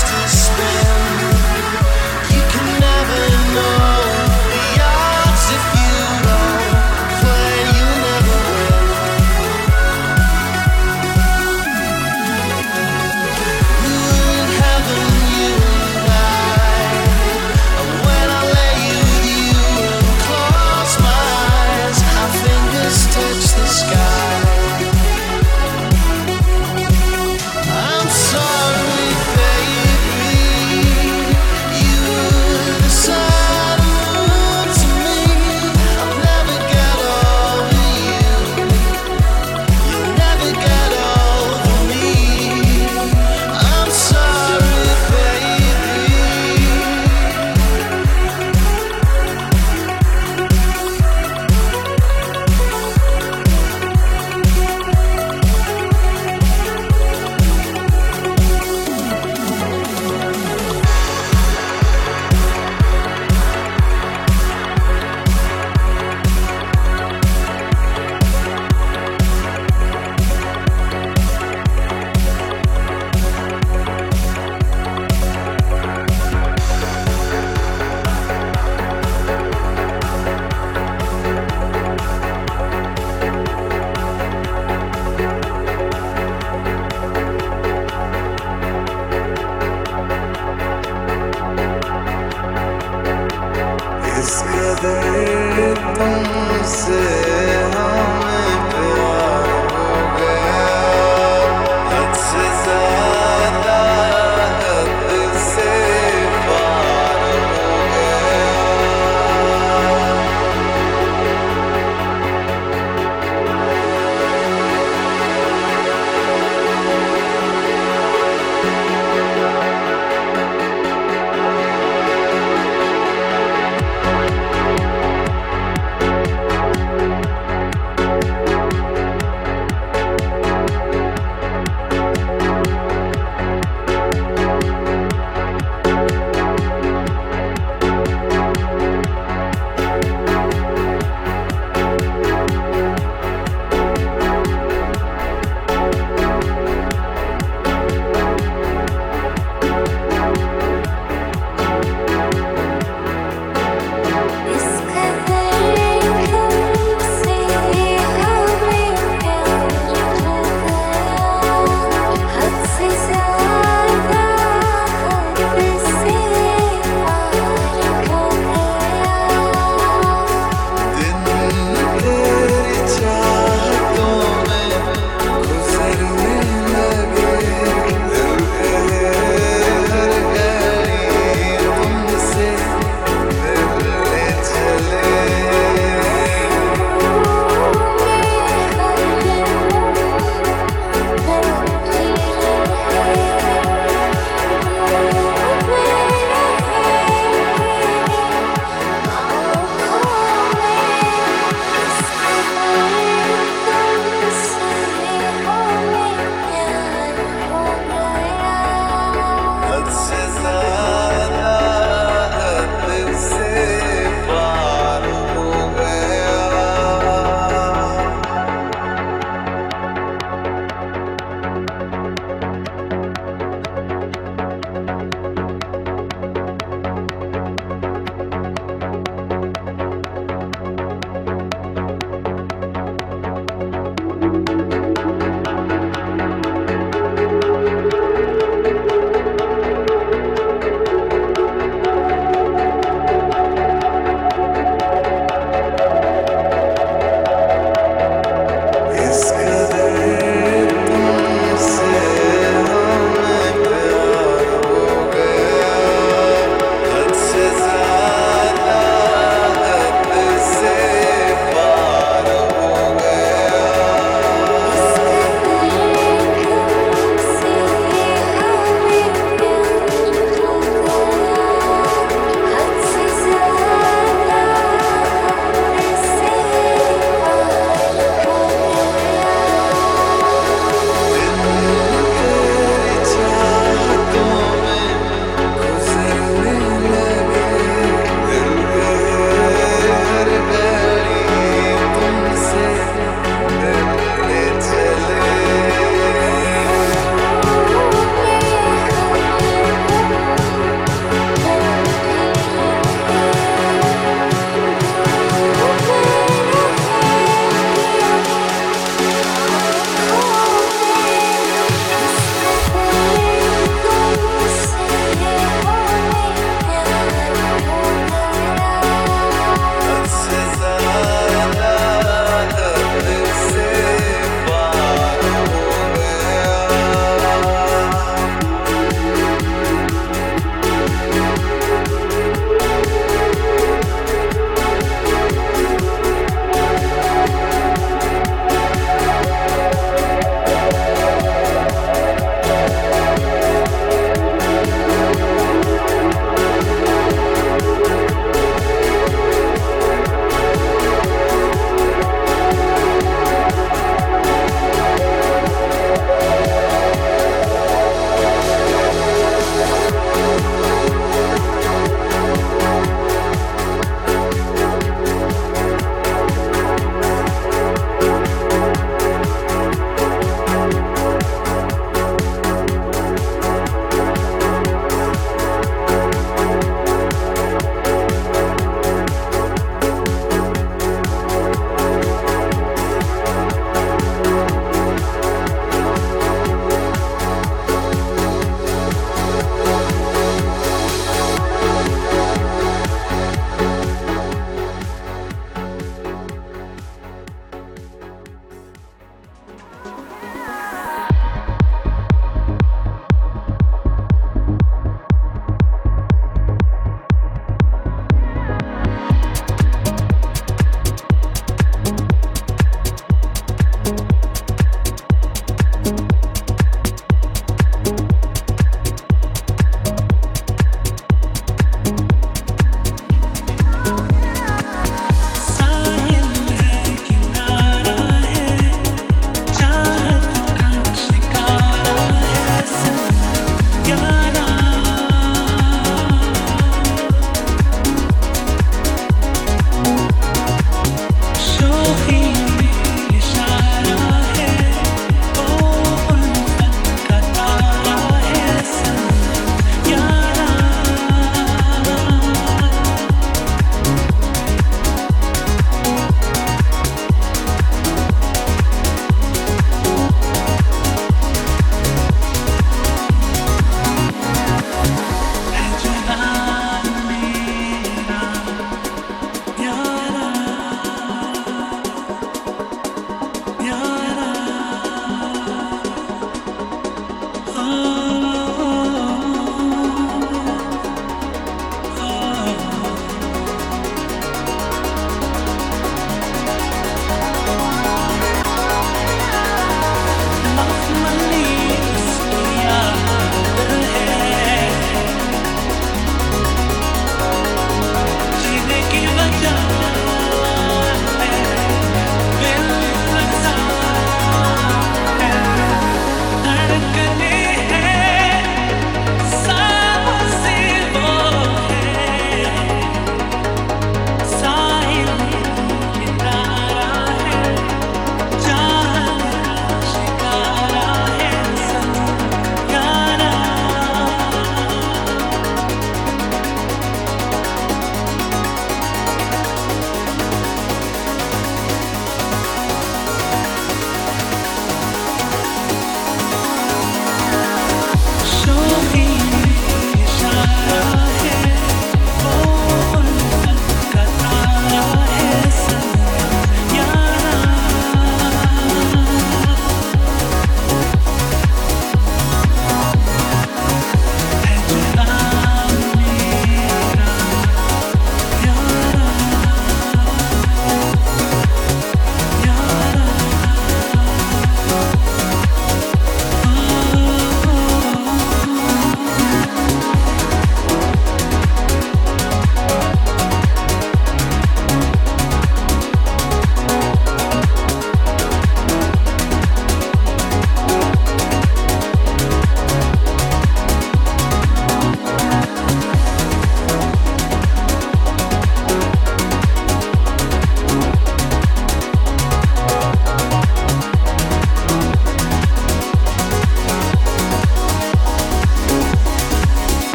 still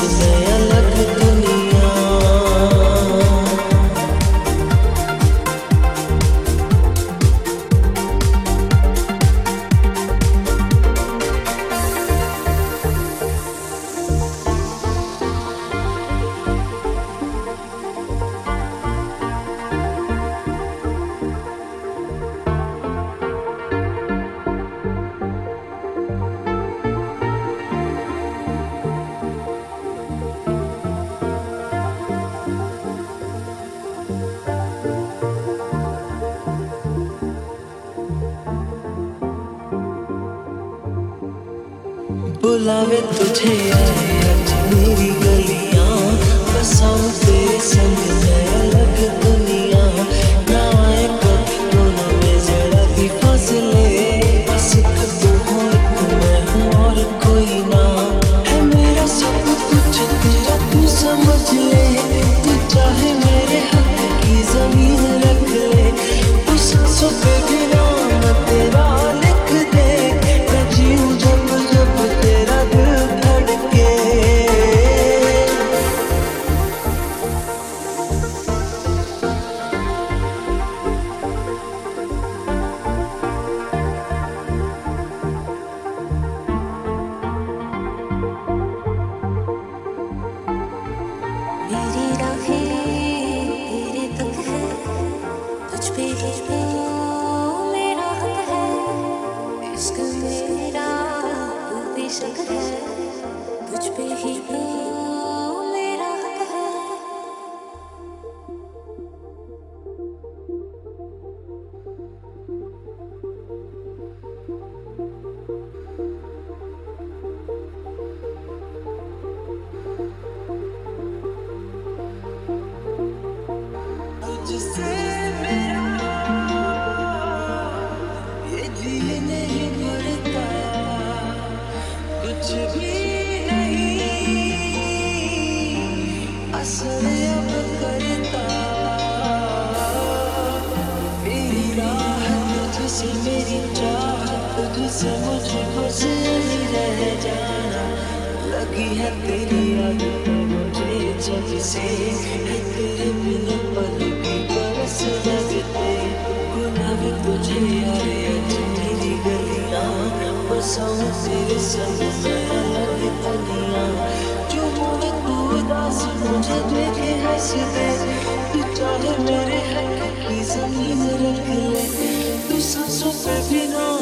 to say से मेरी चाह, खुद से मुझको सही रह जाना। लगी है तेरी याद मुझे जब से। है तेरे बिना पल भी बरस लगते। गुनाह तुझे, अरे आज मेरी गलियाँ। बसाऊं तेरे संग मैं अलग दुनिया। जो मुझे तू उदास, मुझे देखे हँसते। तू चाहे मेरे हक की ज़मीन रख ले। sucedido